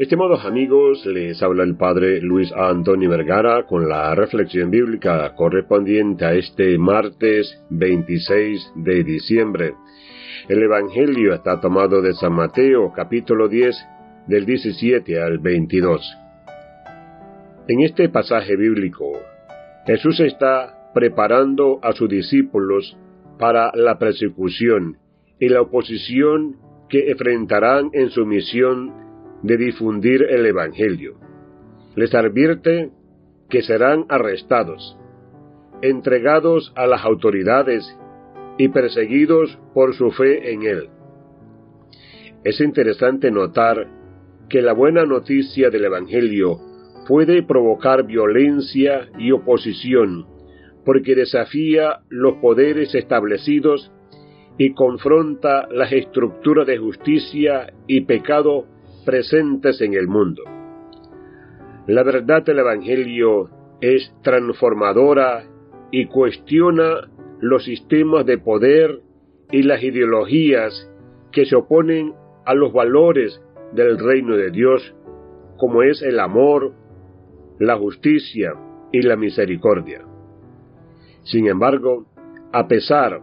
Estimados amigos, les habla el Padre Luis Antonio Vergara con la reflexión bíblica correspondiente a este martes 26 de diciembre. El Evangelio está tomado de San Mateo capítulo 10 del 17 al 22. En este pasaje bíblico, Jesús está preparando a sus discípulos para la persecución y la oposición que enfrentarán en su misión de difundir el Evangelio. Les advierte que serán arrestados, entregados a las autoridades y perseguidos por su fe en Él. Es interesante notar que la buena noticia del Evangelio puede provocar violencia y oposición porque desafía los poderes establecidos y confronta las estructuras de justicia y pecado presentes en el mundo. La verdad del Evangelio es transformadora y cuestiona los sistemas de poder y las ideologías que se oponen a los valores del reino de Dios, como es el amor, la justicia y la misericordia. Sin embargo, a pesar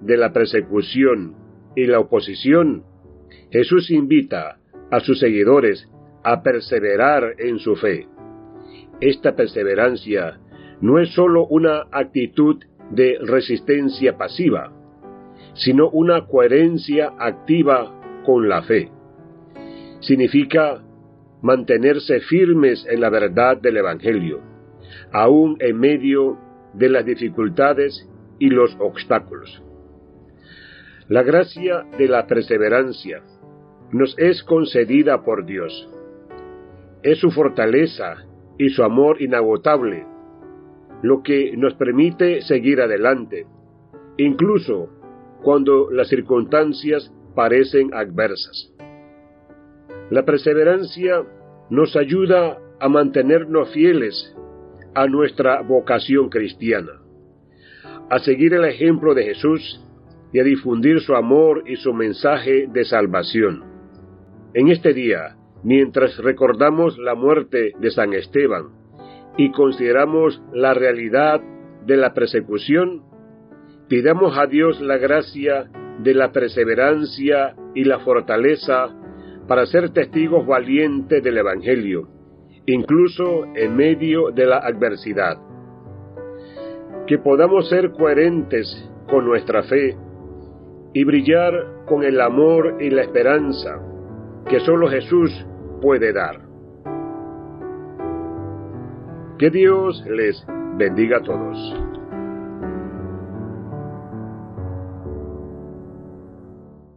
de la persecución y la oposición, Jesús invita a sus seguidores a perseverar en su fe. Esta perseverancia no es sólo una actitud de resistencia pasiva, sino una coherencia activa con la fe. Significa mantenerse firmes en la verdad del Evangelio, aun en medio de las dificultades y los obstáculos. La gracia de la perseverancia nos es concedida por Dios. Es su fortaleza y su amor inagotable lo que nos permite seguir adelante, incluso cuando las circunstancias parecen adversas. La perseverancia nos ayuda a mantenernos fieles a nuestra vocación cristiana, a seguir el ejemplo de Jesús y a difundir su amor y su mensaje de salvación. En este día, mientras recordamos la muerte de San Esteban y consideramos la realidad de la persecución, pidamos a Dios la gracia de la perseverancia y la fortaleza para ser testigos valientes del Evangelio, incluso en medio de la adversidad. Que podamos ser coherentes con nuestra fe y brillar con el amor y la esperanza que solo Jesús puede dar. Que Dios les bendiga a todos.